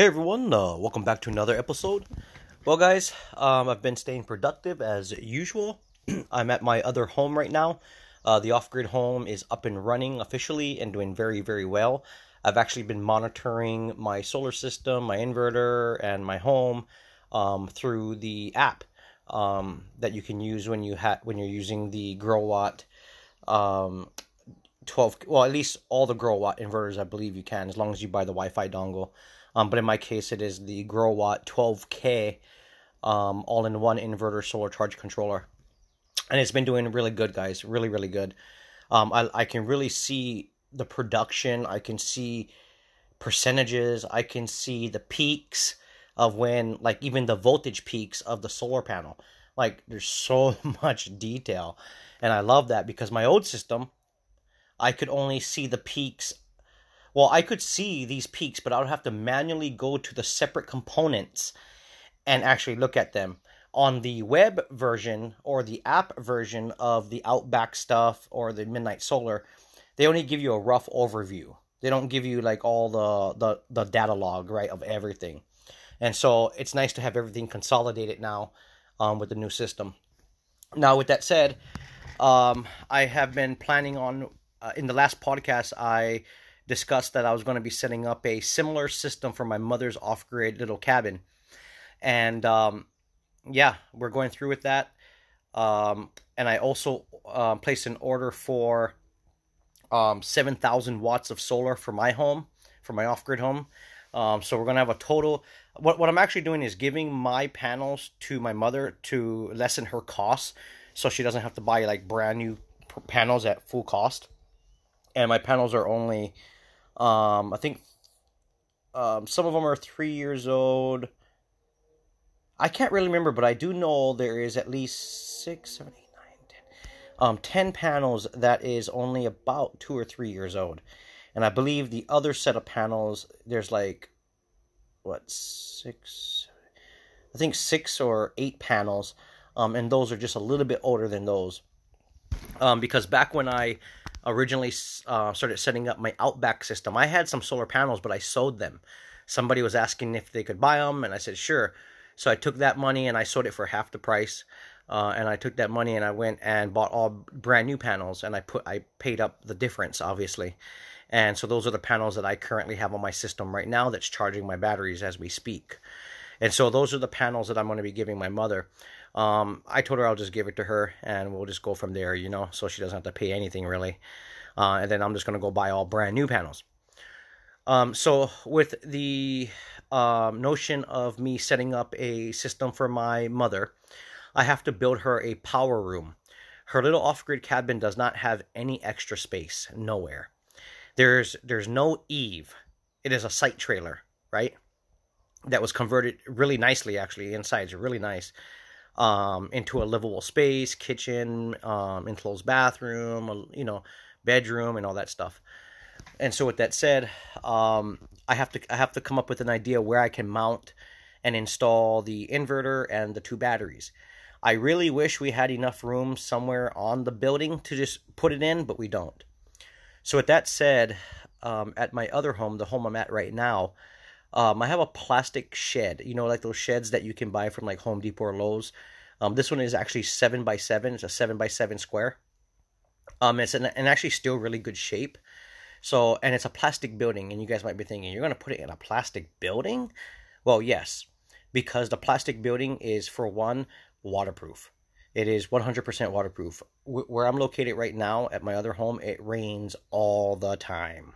Hey everyone, uh, welcome back to another episode. Well, guys, um, I've been staying productive as usual. I'm at my other home right now. Uh, the off grid home is up and running officially and doing very, very well. I've actually been monitoring my solar system, my inverter, and my home um, through the app um, that you can use when you ha- when you're using the Growatt um, 12. Well, at least all the Growatt inverters, I believe you can, as long as you buy the Wi-Fi dongle. Um, but in my case, it is the Growatt 12K um, all-in-one inverter solar charge controller, and it's been doing really good, guys. Really, really good. Um, I I can really see the production. I can see percentages. I can see the peaks of when, like, even the voltage peaks of the solar panel. Like, there's so much detail, and I love that because my old system, I could only see the peaks well, I could see these peaks, but I would have to manually go to the separate components and actually look at them. On the web version or the app version of the Outback stuff or the MidNite Solar, they only give you a rough overview. They don't give you like all the, the, the data log, right, of everything. And so it's nice to have everything consolidated now um, with the new system. Now, with that said, um, I have been planning on, uh, in the last podcast, I discussed that I was going to be setting up a similar system for my mother's off grid little cabin. And um, yeah, we're going through with that. Um, and I also uh, placed an order for um, 7,000 watts of solar for my home, for my off grid home. Um, so we're going to have a total. What, what I'm actually doing is giving my panels to my mother to lessen her costs so she doesn't have to buy like brand new panels at full cost. And my panels are only um, I think um, some of them are three years old. I can't really remember, but I do know there is at least six, seven, eight, nine, ten, um, ten panels that is only about two or three years old, and I believe the other set of panels there's like what six, I think six or eight panels, um, and those are just a little bit older than those, um, because back when I originally uh, started setting up my Outback system, I had some solar panels, but I sold them. Somebody was asking if they could buy them, and I said sure. So I took that money and I sold it for half the price. Uh, and I took that money and I went and bought all brand new panels, and I put I paid up the difference, obviously. And so those are the panels that I currently have on my system right now that's charging my batteries as we speak. And so those are the panels that I'm going to be giving my mother. Um, I told her I'll just give it to her and we'll just go from there, you know, so she doesn't have to pay anything really. Uh, and then I'm just going to go buy all brand new panels. Um, so with the um, notion of me setting up a system for my mother, I have to build her a power room. Her little off-grid cabin does not have any extra space, nowhere. There's there's no eave. It is a site trailer, right? That was converted really nicely, actually. Inside's are really nice um, into a livable space, kitchen, um, enclosed bathroom, you know, bedroom, and all that stuff. And so, with that said, um, I have to I have to come up with an idea where I can mount and install the inverter and the two batteries. I really wish we had enough room somewhere on the building to just put it in, but we don't. So, with that said, um, at my other home, the home I'm at right now, um, I have a plastic shed, you know, like those sheds that you can buy from like Home Depot or Lowe's. Um, this one is actually seven by seven. It's a seven by seven square. Um, it's an, and actually still really good shape. So, and it's a plastic building, and you guys might be thinking, you're gonna put it in a plastic building? Well, yes, because the plastic building is for one waterproof. It is 100% waterproof. Where I'm located right now at my other home, it rains all the time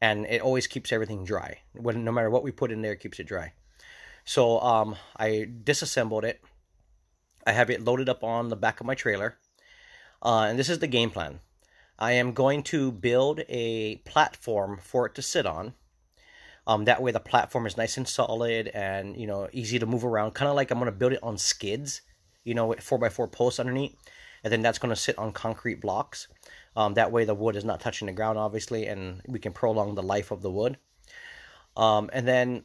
and it always keeps everything dry. When no matter what we put in there, it keeps it dry. So um, I disassembled it. I have it loaded up on the back of my trailer, uh, and this is the game plan. I am going to build a platform for it to sit on. Um, that way, the platform is nice and solid and you know easy to move around. Kind of like I'm going to build it on skids, you know, with four by four posts underneath, and then that's going to sit on concrete blocks. Um, that way, the wood is not touching the ground, obviously, and we can prolong the life of the wood. Um, and then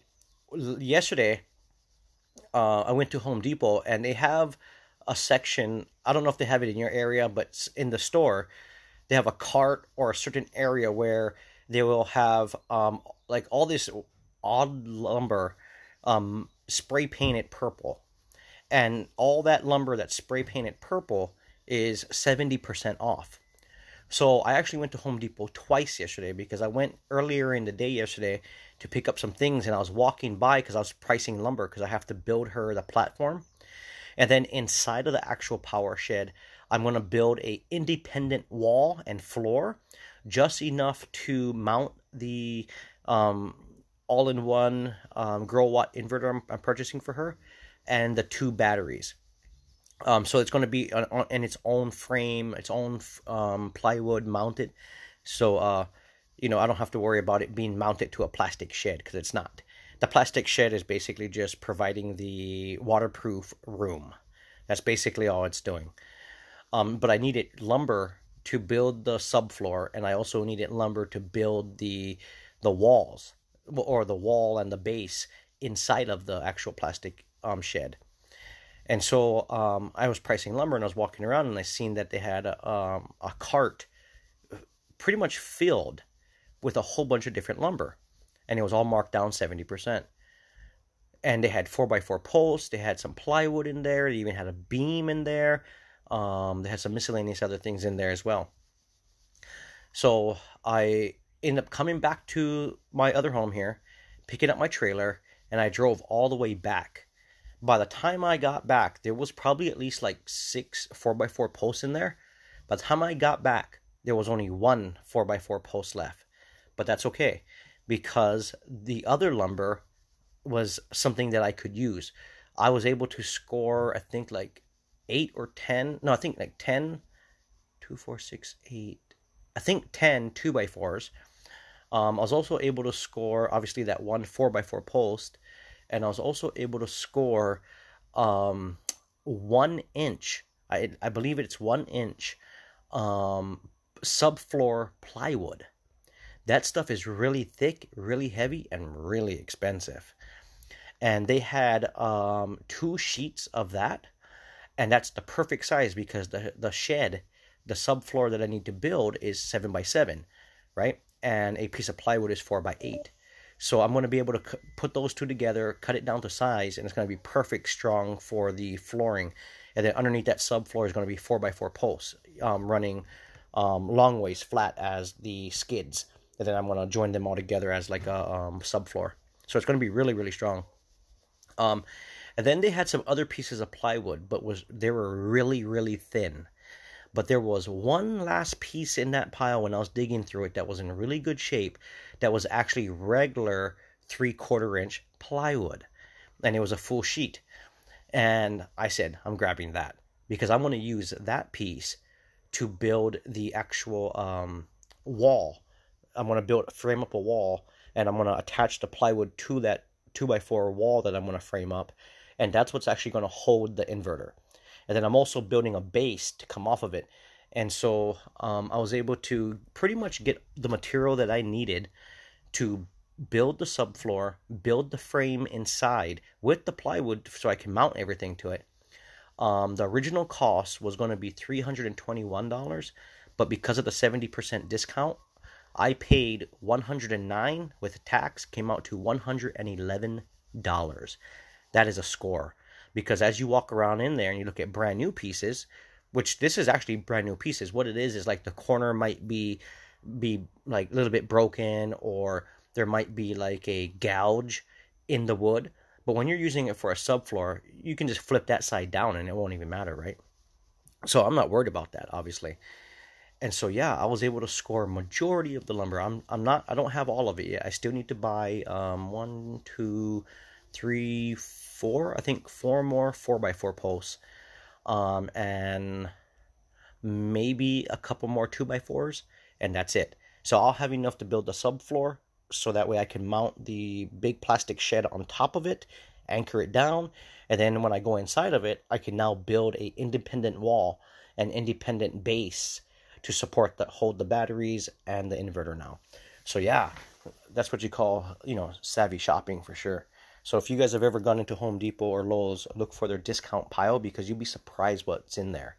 yesterday, uh, I went to Home Depot and they have a section. I don't know if they have it in your area, but in the store, they have a cart or a certain area where they will have um, like all this odd lumber um, spray painted purple. And all that lumber that's spray painted purple is 70% off. So I actually went to Home Depot twice yesterday because I went earlier in the day yesterday to pick up some things and I was walking by because I was pricing lumber because I have to build her the platform. And then inside of the actual power shed, I'm going to build a independent wall and floor just enough to mount the um, all-in-one um, Growatt inverter I'm, I'm, purchasing for her and the two batteries. Um, so it's going to be on, on, in its own frame, its own um, plywood mounted. So, uh, you know, I don't have to worry about it being mounted to a plastic shed because it's not. The plastic shed is basically just providing the waterproof room. That's basically all it's doing. Um, but I needed lumber to build the subfloor, and I also needed lumber to build the the walls or the wall and the base inside of the actual plastic um, shed. And so um, I was pricing lumber, and I was walking around, and I seen that they had a, um, a cart pretty much filled with a whole bunch of different lumber, and it was all marked down seventy percent. And they had four by four posts. They had some plywood in there. They even had a beam in there. Um, they had some miscellaneous other things in there as well. So I ended up coming back to my other home here, picking up my trailer, and I drove all the way back. By the time I got back, there was probably at least like six 4x4 posts in there. By the time I got back, there was only one 4x4 post left. But that's okay because the other lumber was something that I could use. I was able to score, I think, like eight or 10. No, I think like 10, 2, 4, 6, 8. I think 10 2 by 4s um, I was also able to score, obviously, that one 4x4 post. And I was also able to score um, one inch, I, I believe it's one inch um, subfloor plywood. That stuff is really thick, really heavy, and really expensive. And they had um, two sheets of that. And that's the perfect size because the, the shed, the subfloor that I need to build is 7 by 7 right? and a piece of plywood is 4 by 8 so I'm going to be able to put those two together, cut it down to size, and it's going to be perfect strong for the flooring. And then underneath that subfloor is going to be 4 by 4 posts um, running um, long ways flat as the skids. And then I'm going to join them all together as like a um, subfloor. So it's going to be really, really strong. Um, and then they had some other pieces of plywood, but was they were really, really thin. But there was one last piece in that pile when I was digging through it that was in really good shape that was actually regular three quarter inch plywood. And it was a full sheet. And I said, I'm grabbing that because I'm going to use that piece to build the actual um, wall. I'm going to build, frame up a wall, and I'm going to attach the plywood to that 2x4 wall that I'm going to frame up. And that's what's actually going to hold the inverter and then I'm also building a base to come off of it. And so um, I was able to pretty much get the material that I needed to build the subfloor, build the frame inside with the plywood so I can mount everything to it. Um, the original cost was going to be $321, but because of the 70% discount, I paid 109 with tax, came out to $111. That is a score because as you walk around in there and you look at brand new pieces, which this is actually brand new pieces, what it is is like the corner might be be like a little bit broken or there might be like a gouge in the wood. But when you're using it for a subfloor, you can just flip that side down and it won't even matter, right? So I'm not worried about that, obviously. And so yeah, I was able to score majority of the lumber. I'm I'm not I don't have all of it yet. I still need to buy um one, two, three, four, I think four more four by four posts, um, and maybe a couple more two by fours, and that's it. So I'll have enough to build the subfloor, so that way I can mount the big plastic shed on top of it, anchor it down, and then when I go inside of it, I can now build a independent wall, an independent base to support that hold the batteries and the inverter now. So yeah, that's what you call you know savvy shopping for sure. So if you guys have ever gone into Home Depot or Lowe's, look for their discount pile because you'll be surprised what's in there.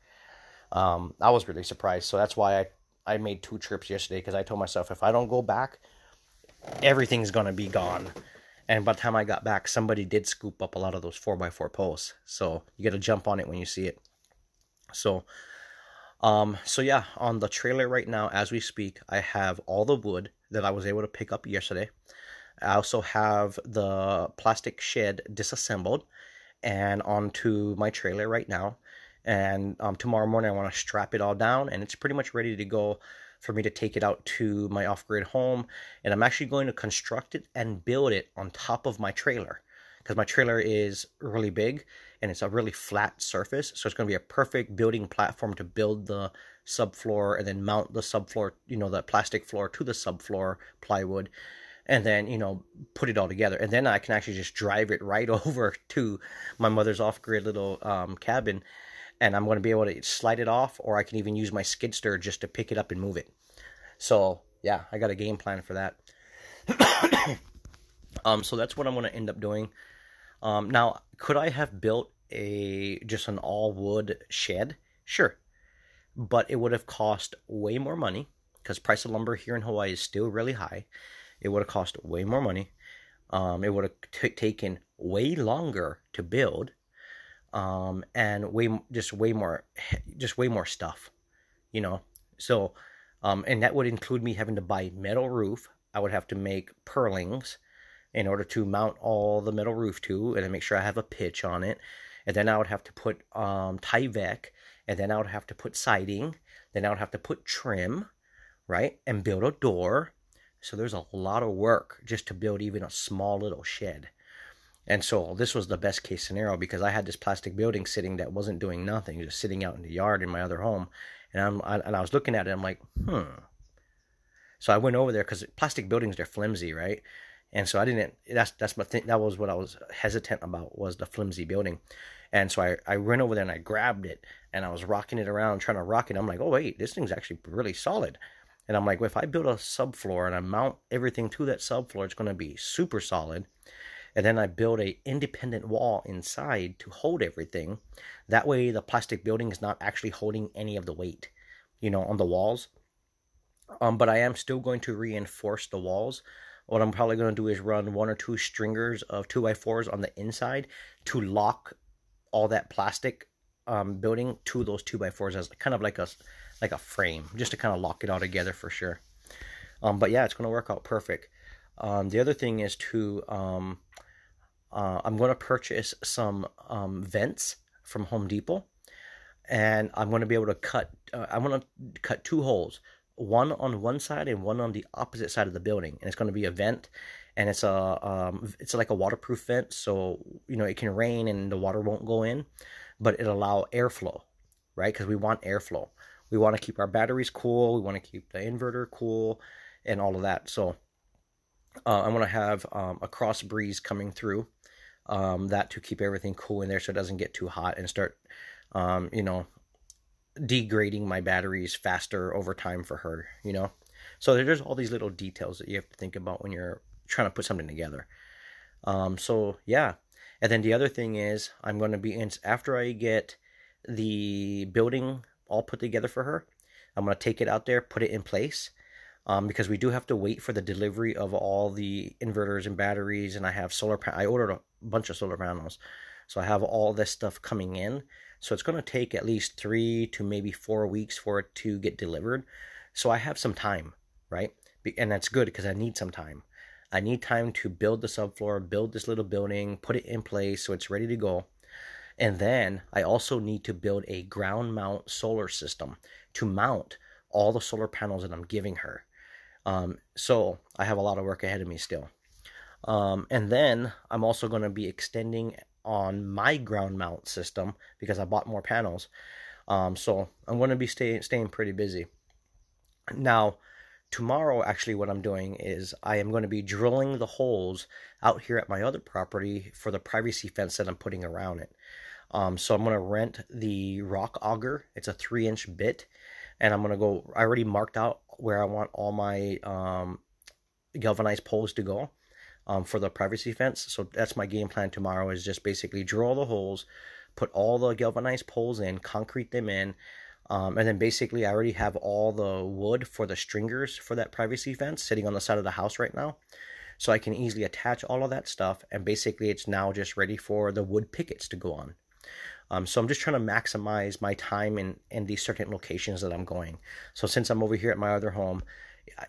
Um, I was really surprised, so that's why I I made two trips yesterday because I told myself if I don't go back, everything's gonna be gone. And by the time I got back, somebody did scoop up a lot of those 4x4 posts. So you got to jump on it when you see it. So, um, so yeah, on the trailer right now, as we speak, I have all the wood that I was able to pick up yesterday. I also have the plastic shed disassembled and onto my trailer right now. And um, tomorrow morning, I want to strap it all down, and it's pretty much ready to go for me to take it out to my off grid home. And I'm actually going to construct it and build it on top of my trailer because my trailer is really big and it's a really flat surface. So it's going to be a perfect building platform to build the subfloor and then mount the subfloor, you know, the plastic floor to the subfloor plywood and then you know put it all together. And then i can actually just drive it right over to my mother's off-grid little um, cabin and i'm going to be able to slide it off or i can even use my skid steer just to pick it up and move it. So yeah i got a game plan for that. Um, so that's what i'm going to end up doing. Um, now could i have built a just an all wood shed? Sure. But it would have cost way more money because price of lumber here in hawaii is still really high it would have cost way more money. Um, it would have t- taken way longer to build, um, and way just way more just way more stuff, you know. So, um, and that would include me having to buy metal roof. I would have to make purlings in order to mount all the metal roof to, and then make sure I have a pitch on it. And then I would have to put um, Tyvek, and then I would have to put siding. Then I would have to put trim, right, and build a door so there's a lot of work just to build even a small little shed. And so this was the best case scenario because I had this plastic building sitting that wasn't doing nothing, just sitting out in the yard in my other home. And I'm I, and I was looking at it, I'm like, hmm. So I went over there because plastic buildings they're flimsy, right? And so I didn't. That's that's my thing. That was what I was hesitant about was the flimsy building. And so I, I went over there and I grabbed it and I was rocking it around, trying to rock it. I'm like, oh wait, this thing's actually really solid. And I'm like, well, if I build a subfloor and I mount everything to that subfloor, it's going to be super solid. And then I build a independent wall inside to hold everything. That way, the plastic building is not actually holding any of the weight, you know, on the walls. Um, but I am still going to reinforce the walls. What I'm probably going to do is run one or two stringers of 2x4s on the inside to lock all that plastic um, building to those 2x4s as kind of like a like a frame just to kind of lock it all together for sure. Um, but yeah, it's going to work out perfect. Um, the other thing is to um, uh, I'm going to purchase some um, vents from Home Depot, and I'm going to be able to cut. Uh, I'm going to cut two holes, one on one side and one on the opposite side of the building, and it's going to be a vent, and it's a um, it's like a waterproof vent, so you know it can rain and the water won't go in, but it allow airflow, right? Because we want airflow we want to keep our batteries cool we want to keep the inverter cool and all of that. So uh, i want to have um, a cross breeze coming through um, that to keep everything cool in there so it doesn't get too hot and start um, you know degrading my batteries faster over time for her you know? So there's all these little details that you have to think about when you're trying to put something together. Um, so yeah. And then the other thing is i'm going to be in after i get the building all put together for her. I'm going to take it out there, put it in place. Um, because we do have to wait for the delivery of all the inverters and batteries, and I have solar. Pa- I ordered a bunch of solar panels, so I have all this stuff coming in. So it's going to take at least three to maybe four weeks for it to get delivered. So I have some time, right? And that's good because I need some time. I need time to build the subfloor, build this little building, put it in place so it's ready to go. And then I also need to build a ground mount solar system to mount all the solar panels that I'm giving her. Um, so I have a lot of work ahead of me still. Um, and then I'm also going to be extending on my ground mount system because I bought more panels. Um, so I'm going to be stay, staying pretty busy. Now, tomorrow, actually, what I'm doing is I am going to be drilling the holes out here at my other property for the privacy fence that I'm putting around it. Um, so I'm going to rent the rock auger. It's a three inch bit. And I'm going to go, I already marked out where I want all my um, galvanized poles to go um, for the privacy fence. So that's my game plan tomorrow is just basically drill the holes, put all the galvanized poles in, concrete them in. Um, and then basically I already have all the wood for the stringers for that privacy fence sitting on the side of the house right now. so I can easily attach all of that stuff. And basically, it's now just ready for the wood pickets to go on. Um, so I'm just trying to maximize my time in, in these certain locations that I'm going. So since I'm over here at my other home,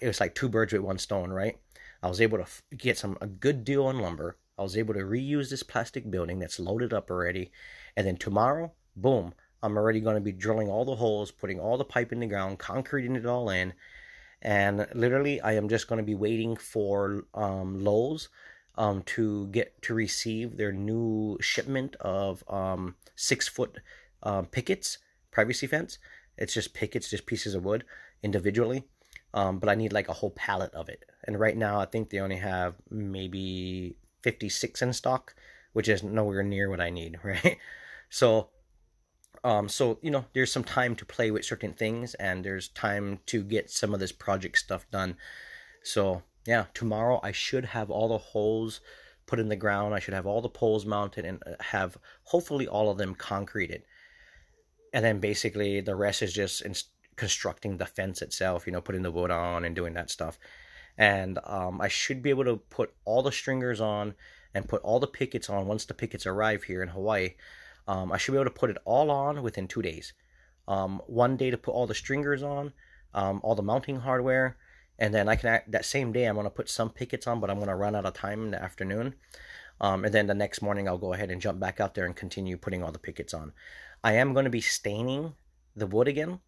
it was like two birds with one stone, right? I was able to f- get some a good deal on lumber. I was able to reuse this plastic building that's loaded up already, and then tomorrow, boom, I'm already going to be drilling all the holes, putting all the pipe in the ground, concreting it all in, and literally I am just going to be waiting for um, Lowe's um, to get to receive their new shipment of um, six foot um, pickets, privacy fence. It's just pickets, just pieces of wood individually. Um, but I need like a whole pallet of it. And right now, I think they only have maybe 56 in stock, which is nowhere near what I need, right? So, um, so you know, there's some time to play with certain things, and there's time to get some of this project stuff done. So, yeah, tomorrow I should have all the holes put in the ground. I should have all the poles mounted and have hopefully all of them concreted. And then basically the rest is just in, constructing the fence itself, you know, putting the wood on and doing that stuff. And um, I should be able to put all the stringers on and put all the pickets on once the pickets arrive here in Hawaii. Um, I should be able to put it all on within two days. Um, one day to put all the stringers on, um, all the mounting hardware, and then I can that same day I'm gonna put some pickets on, but I'm gonna run out of time in the afternoon. Um, and then the next morning I'll go ahead and jump back out there and continue putting all the pickets on. I am going to be staining the wood again,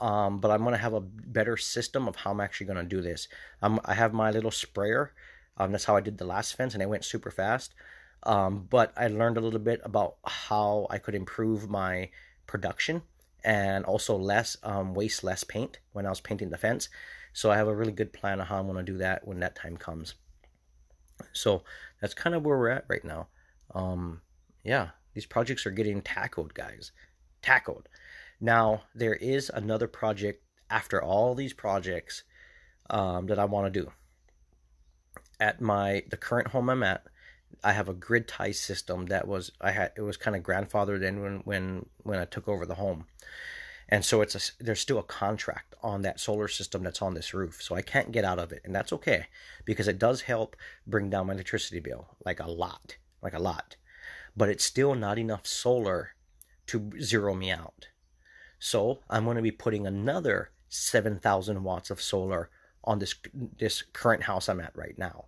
um, but I'm going to have a better system of how I'm actually going to do this. I have my little sprayer. Um, that's how I did the last fence, and it went super fast. Um, but I learned a little bit about how I could improve my production and also less um, waste less paint when I was painting the fence. So I have a really good plan of how I'm going to do that when that time comes. So that's kind of where we're at right now. Um, yeah, these projects are getting tackled, guys. Tackled. Now, there is another project after all these projects um, that I want to do. At my the current home I'm at, I have a grid tie system that was I had it was kind of grandfathered in when when when I took over the home. And so it's a, there's still a contract on that solar system that's on this roof so i can't get out of it and that's okay because it does help bring down my electricity bill like a lot like a lot. But it's still not enough solar to zero me out. So i'm going to be putting another 7000 watts of solar on this this current house i'm at right now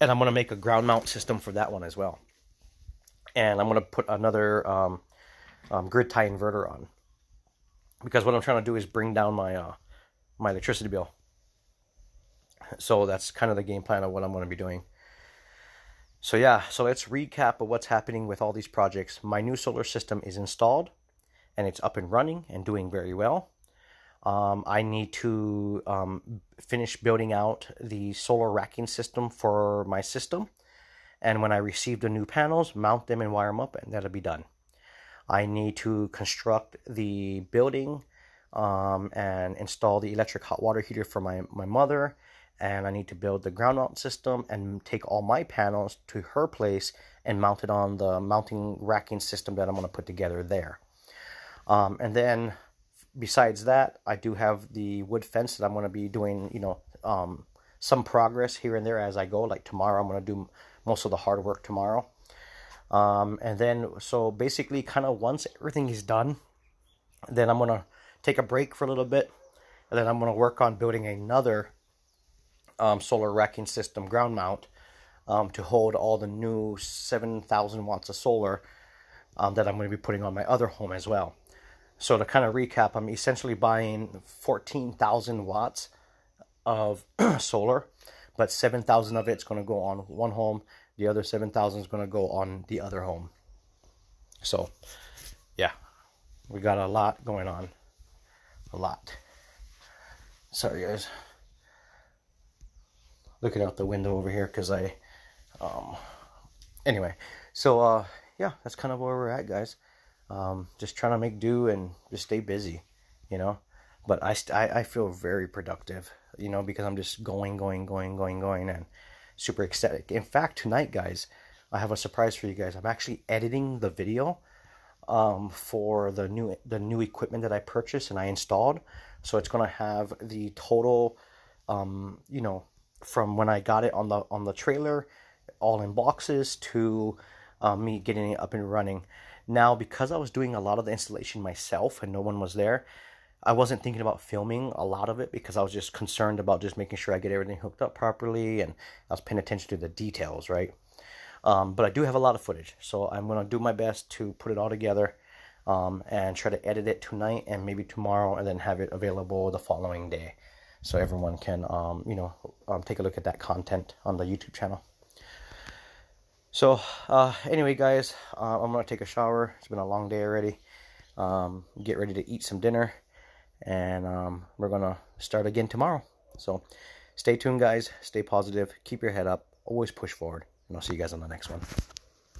and i'm going to make a ground mount system for that one as well and i'm going to put another um, um, grid tie inverter on because what I'm trying to do is bring down my uh, my electricity bill. So that's kind of the game plan of what I'm going to be doing. So yeah, so let's recap of what's happening with all these projects. My new solar system is installed, and it's up and running and doing very well. Um, I need to um, finish building out the solar racking system for my system, and when I receive the new panels, mount them and wire them up, and that'll be done. I need to construct the building um, and install the electric hot water heater for my, my mother. And I need to build the ground mount system and take all my panels to her place and mount it on the mounting racking system that I'm going to put together there. Um, and then besides that, I do have the wood fence that I'm going to be doing, you know, um, some progress here and there as I go. Like tomorrow, I'm going to do most of the hard work tomorrow. Um, and then, so basically, kind of once everything is done, then I'm gonna take a break for a little bit, and then I'm gonna work on building another um, solar racking system ground mount um, to hold all the new 7,000 watts of solar um, that I'm going to be putting on my other home as well. So to kind of recap, I'm essentially buying 14,000 watts of solar, but 7,000 of it's going to go on one home the other 7,000 is going to go on the other home. So, yeah, we got a lot going on. A lot. Sorry, guys. Looking out the window over here because I, um, anyway. So, uh, yeah, that's kind of where we're at, guys. Um, just trying to make do and just stay busy, you know. But I, st- I, I feel very productive, you know, because I'm just going, going, going, going, going, and super ecstatic. In fact, tonight, guys, I have a surprise for you guys. I'm actually editing the video um, for the new the new equipment that I purchased and I installed. So it's gonna have the total, um, you know, from when I got it on the on the trailer, all in boxes, to um, me getting it up and running. Now, because I was doing a lot of the installation myself and no one was there, I wasn't thinking about filming a lot of it because I was just concerned about just making sure I get everything hooked up properly and I was paying attention to the details, right? Um, but I do have a lot of footage, so I'm to do my best to put it all together um, and try to edit it tonight and maybe tomorrow and then have it available the following day so everyone can, um, you know, um, take a look at that content on the YouTube channel. So, uh, anyway, guys, uh, I'm to take a shower. It's been a long day already. Um, get ready to eat some dinner and um, we're to start again tomorrow. So, stay tuned, guys. Stay positive. Keep your head up. Always push forward. And I'll see you guys on the next one.